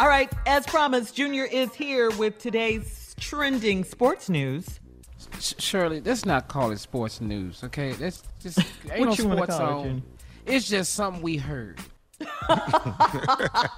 All right, as promised, Junior is here with today's trending sports news. Shirley, let's not call it sports news, okay? That's just ain't no sports it, on. Junior? It's just something we heard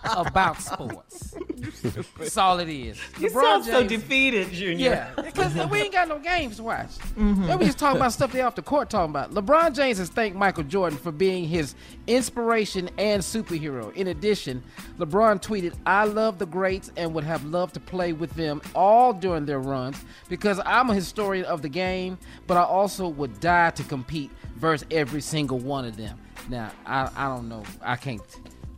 about sports. That's all it is. You LeBron sound so defeated, Junior. Yeah, because we ain't got no games to watch. Mhm. Then we just talking about stuff they off the court talking about. LeBron James has thanked Michael Jordan for being his inspiration and superhero. In addition, LeBron tweeted, I love the greats and would have loved to play with them all during their runs because I'm a historian of the game, but I also would die to compete versus every single one of them. Now, I, I don't know. I can't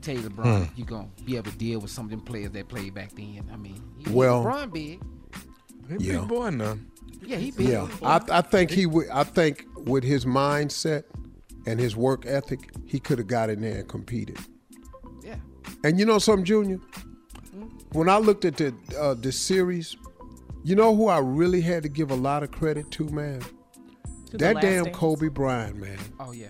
tell you, LeBron, Hmm. you're going to be able to deal with some of them players that played back then. I mean, he, Well- LeBron big. He Yeah. big boy now. Yeah, he big. Yeah, I, I think he would. I think with his mindset and his work ethic, he could have got in there and competed. Yeah. And you know something, Junior? When I looked at the uh, the series, you know who I really had to give a lot of credit to, man? To that damn Dance? Kobe Bryant, man. Oh yeah.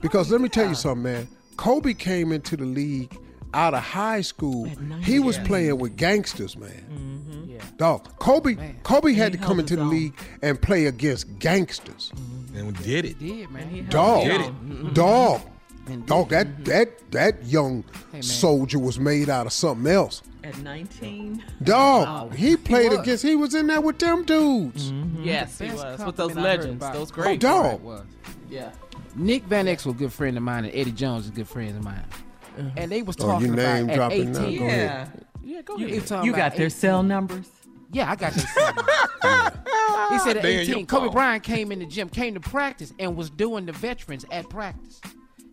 Because let me tell you something, man. Kobe came into the league out of high school. He was playing with gangsters, man. Yeah. Dog, Kobe, Kobe had He to come into the own. league and play against gangsters. Mm-hmm. And we did it. Did man. Dog, Did it. dog, And dog. That that that young soldier was made out of something else. At 19? Dog, he played was. against. He was in there with them dudes. Yes, he was. With those compliment I heard legends, those oh, Kobe great. dog. Bryant was. Yeah. Nick Van Exel was a good friend of mine, and Eddie Jones is a good friend of mine. And they was Oh, talking you name about at dropping now. 18. Go ahead. Yeah. Yeah, go You, ahead. They you got their 18. cell numbers? Yeah, I got their cell number. He said at They in 18, Kobe. Bryant came in the gym, came to practice, and was doing the veterans at practice.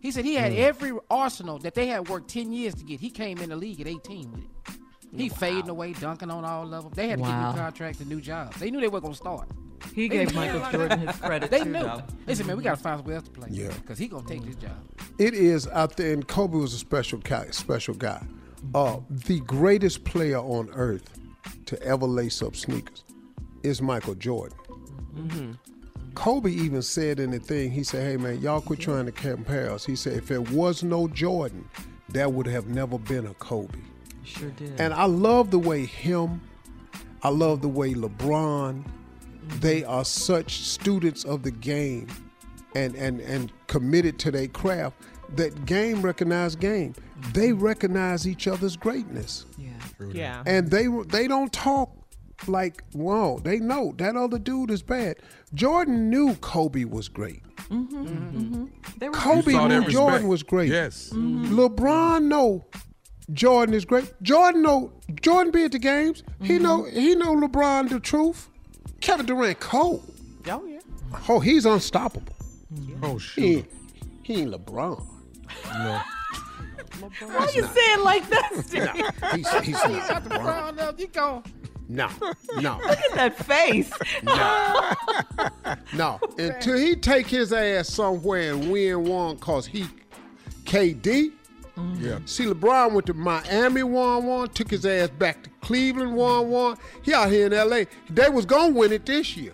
He said he had Hmm. every arsenal that they had worked 10 years to get. He came in the league at 18 with it. He fading away, dunking on all of them. They had to Wow. give new contracts and new jobs. They knew they were going to start. He gave. Michael Jordan his credit They too, knew. though. They said, man, we got to find somewhere else to play. Yeah. Because he going to take this job. It is out there, and Kobe was a special guy. Special guy. Uh, the greatest player on earth to ever lace up sneakers is Michael Jordan. Kobe even said in the thing, he said, hey man, y'all quit trying to compare us. He said, if there was no Jordan, there would have never been a Kobe. Sure did. And I love the way him, I love the way LeBron, they are such students of the game and, and, and committed to their craft that game recognize game. They recognize each other's greatness. yeah. Yeah. And they they don't talk like, whoa, they know that other dude is bad. Jordan knew Kobe was great. Mm-hmm. Mm-hmm. Mm-hmm. They were Kobe saw that knew respect. Jordan was great. Yes. LeBron know Jordan is great. Jordan know Jordan be at the games. He know he know LeBron the truth. Kevin Durant cold. Oh yeah. Oh, he's unstoppable. Mm-hmm. Oh He shoot. ain't, he ain't LeBron. No. Why are you saying like that, Steve? He's he's not Got the LeBron. brown up, you go. No, no, Look at that face. No. no. Until he take his ass somewhere and win one, cause he KD. Mm-hmm. Yeah. See, LeBron went to Miami one one, took his ass back to Cleveland one one. He out here in LA. They was gonna win it this year.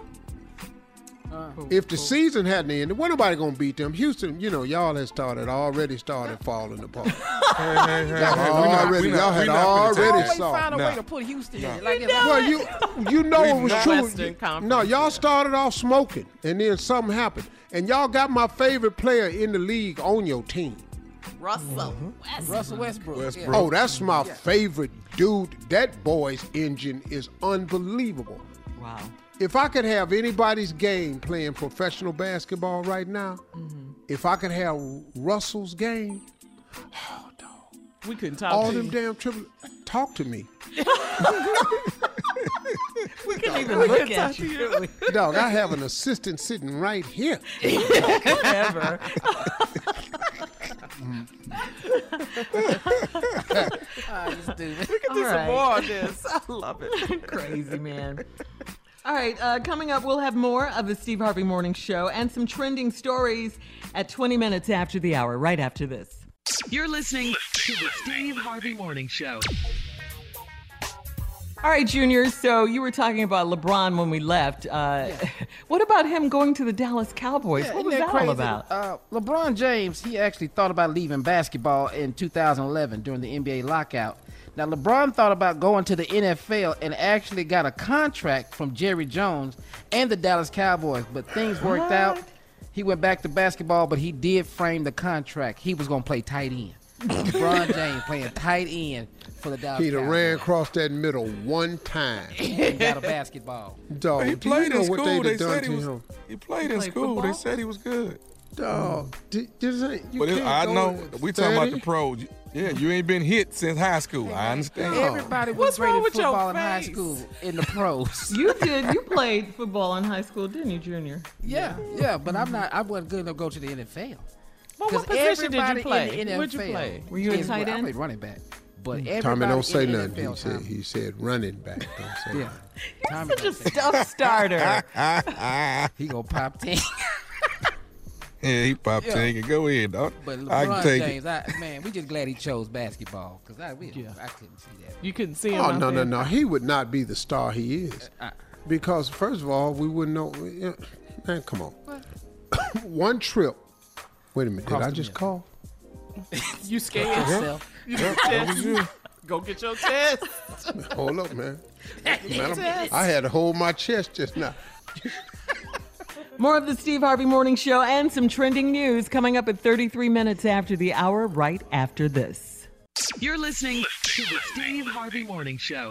Uh, if the season hadn't ended, wasn't nobody gonna beat them. Houston, you know, y'all had started already started falling apart. Hey, hey, hey, hey. Y'all We not- already, not- y'all had not finna take already Always that. saw. find a No. way to put Houston in it. Like it's Well, you you know We it was true. No, y'all started off smoking, and then something happened, and y'all got my favorite player in the league on your team. Russell. Mm-hmm. Russell Westbrook. Westbrook. Oh, that's my favorite dude. That boy's engine is unbelievable. Wow. If I could have anybody's game playing professional basketball right now, mm-hmm. if I could have Russell's game, oh, We couldn't talk all to them you. damn triple, talk to me. We couldn't even look at you. Dog, I have an assistant sitting right here. Ever. Ah, you stupid. do some more of this. I love it. Crazy, man. All right, uh, coming up, we'll have more of the Steve Harvey Morning Show and some trending stories at 20 minutes after the hour, right after this. You're listening to the Steve Harvey Morning Show. All right, Junior, so you were talking about LeBron when we left. Uh, What about him going to the Dallas Cowboys? Yeah, what was that, crazy? all about? Uh, LeBron James, he actually thought about leaving basketball in 2011 during the NBA lockout. Now, LeBron thought about going to the NFL and actually got a contract from Jerry Jones and the Dallas Cowboys, but things worked out. He went back to basketball, but he did frame the contract. He was going to play tight end. LeBron James playing tight end for the Dallas He'd Cowboys. ran across that middle one time. and got a basketball. Dog, He played in school. they'd They said he was. him? He played in Played school. They said he was good. Dog, di- this ain't- you But it, I know we talking about the pros. Yeah, you ain't been hit since high school. I understand. Everybody was What's great wrong at with your football in high school in the pros. You did. You played football in high school, didn't you, Junior? Yeah, yeah, but I'm not. I wasn't good enough to go to the NFL. Well, what 'Cause position did you everybody play? In the NFL, What'd you play? Were you a is- tight I played running back. But Tommy, don't say in the nothing. He said Tommy. he said running back. Don't say Yeah, nothing. Tommy Such a don't stuff starter. he gonna pop ten. Yeah, he popped Yeah. ten. Go ahead, dog. But I can LeBron take James, I, man, we just glad he chose basketball because I, we, I couldn't see that. You couldn't see him. Oh no, no, there? no. He would not be the star he is. Uh, Because first of all, we wouldn't know. Man, come on. One trip. Wait a minute. Did I just middle. call? You scared? Yourself. You get test. Go get your test. Hold up, man. Man, I had to hold my chest just now. More of the Steve Harvey Morning Show and some trending news coming up at 33 minutes after the hour, right after this. You're listening to the Steve Harvey Morning Show.